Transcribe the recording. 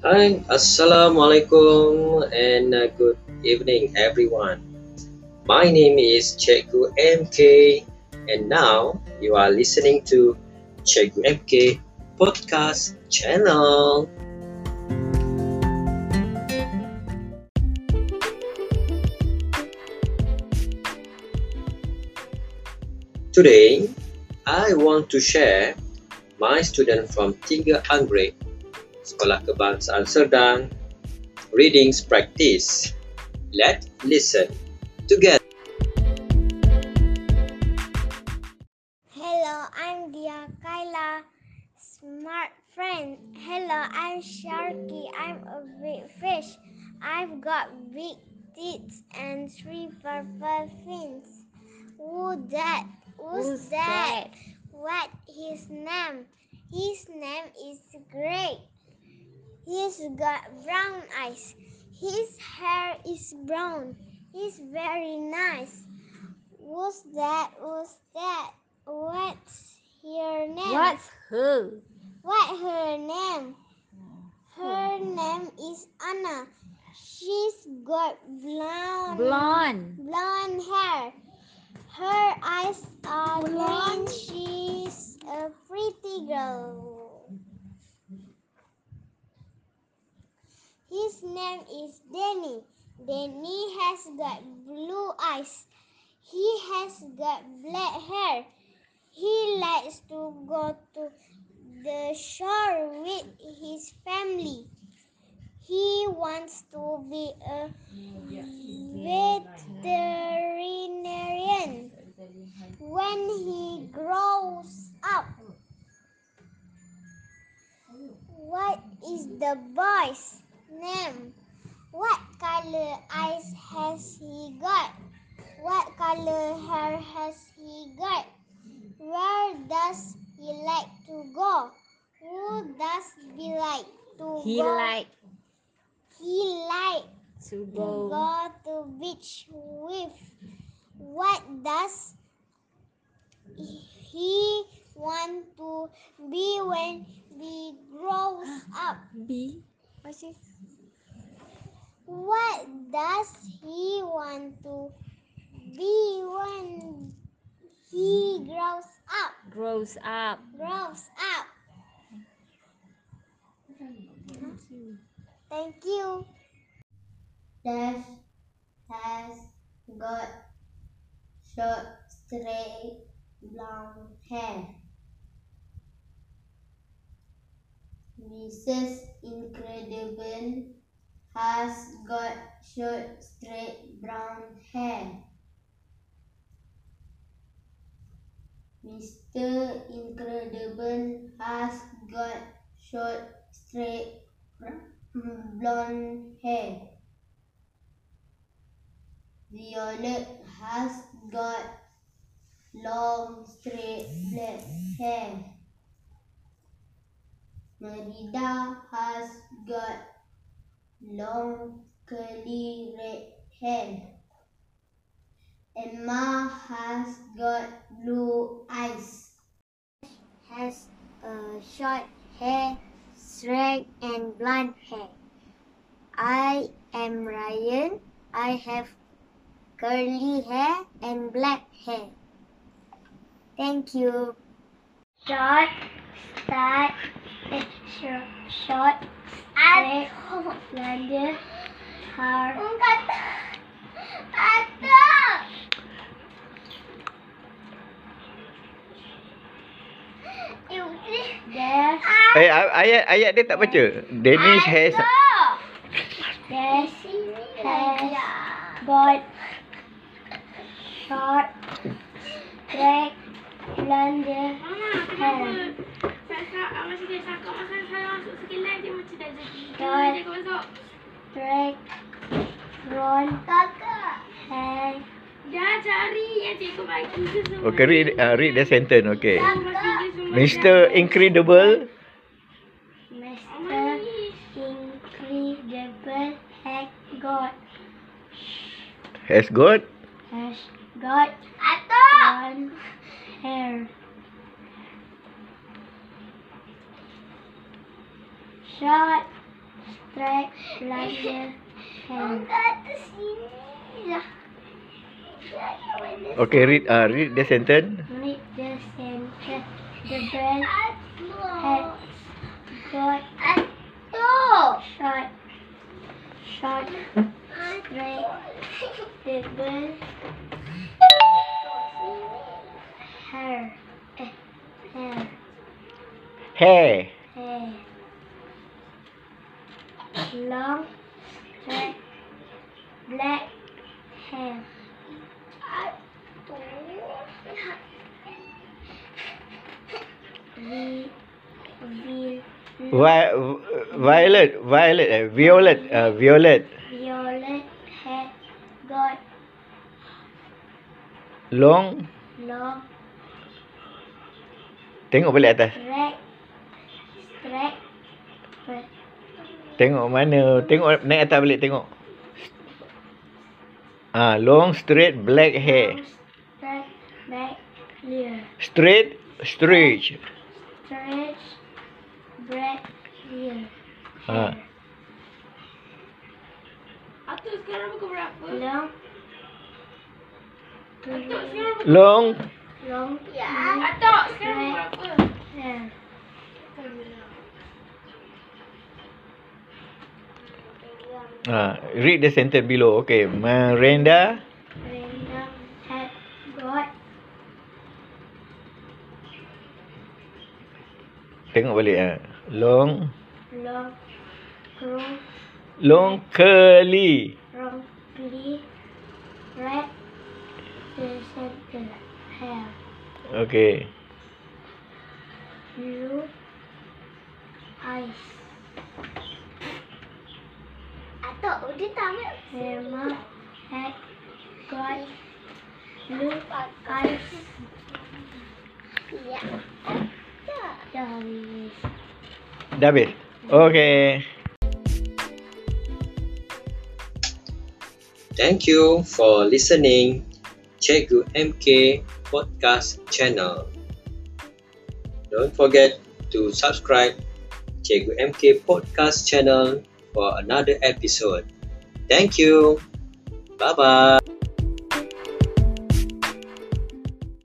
Hi, Assalamualaikum and uh, good evening everyone. My name is Cikgu MK and now you are listening to Cikgu MK podcast channel. Today, I want to share my student from Tiga Anggerik, Sekolah Kebangsaan Serdang, readings practice. Let's listen together. Hello, I'm Dia Kaila, smart friend. Hello, I'm Sharky. I'm a big fish. I've got big teeth and three purple fins. Who that? Who's, Who's that? What his name? His name is Greg. He's got brown eyes. His hair is brown. He's very nice. Who's that? Who's that? What's your name? What's her? What her name? Her name is Anna. She's got blonde Blonde. blonde hair. Her eyes are green. She's a pretty girl. His name is Danny. Danny has got blue eyes. He has got black hair. He likes to go to the shore with his family. He wants to be a veterinarian when he grows up. What is the boy's name? What color eyes has he got? What color hair has he got? Where does he like to go? Who does he like to He go? like he like to go. go to beach with. What does he want to be when he grows up? B. What's it? What does he want to be when he grows up? Grows up. Grows up. Thank you. Dash has got short, straight, blonde hair. Mrs. Incredible has got short, straight, brown hair. Mr. Incredible has got short, straight, blonde hair. Violet has got long, straight black hair. Merida has got long, curly red hair. Emma has got blue eyes. Has a short hair, straight and blonde hair. I am Ryan. I have curly hair and black hair. Thank you. Short, start, short, short, straight, Belanja Har. Engkau tak Eh, ayat ayat dia tak baca. Danish has Danish has got short. Track blunder. Mama, kita kan. Saya saya masih dia cakap masa saya masuk sekilas dia macam dia. Tol. Break. Roll. Kakak. Hey. Dah cari yang cikgu bagi semua. Okay, read, uh, read the sentence. Okay. Mr. Incredible. Mr. Incredible has got. Has got? Has got. Atau. Hair. Shot. Straight like the hair. Kata sini lah. Okay, read uh, read the sentence. Read the center. The bird has got Atuk. short, short, straight. The bird hair, eh, hair, Hair. hair. long hair, black hair. Vi violet, violet, violet, uh, violet. Violet hair, got long. Long. Tiếng của với lệ ta. Red Tengok mana? Tengok naik atas balik tengok. Ah, long straight black hair. straight, back, clear, Straight, straight. straight, black, clear. Ha. Atuk sekarang pukul berapa? Long, clear, Long, long, Ya. Atuk sekarang pukul berapa? hair. Ah, read the sentence below. Okay, Miranda Brenda had got tengok balik ah. Long, long, long, long curly. long, clear, red, the center, hair. Okay. blue eyes. Atuk, udah tamat. Emma had got blue eyes. Ya. Dolly. Dah habis? Okay. Thank you for listening Cikgu MK podcast channel. Don't forget to subscribe Cikgu MK podcast channel for another episode. Thank you. Bye bye.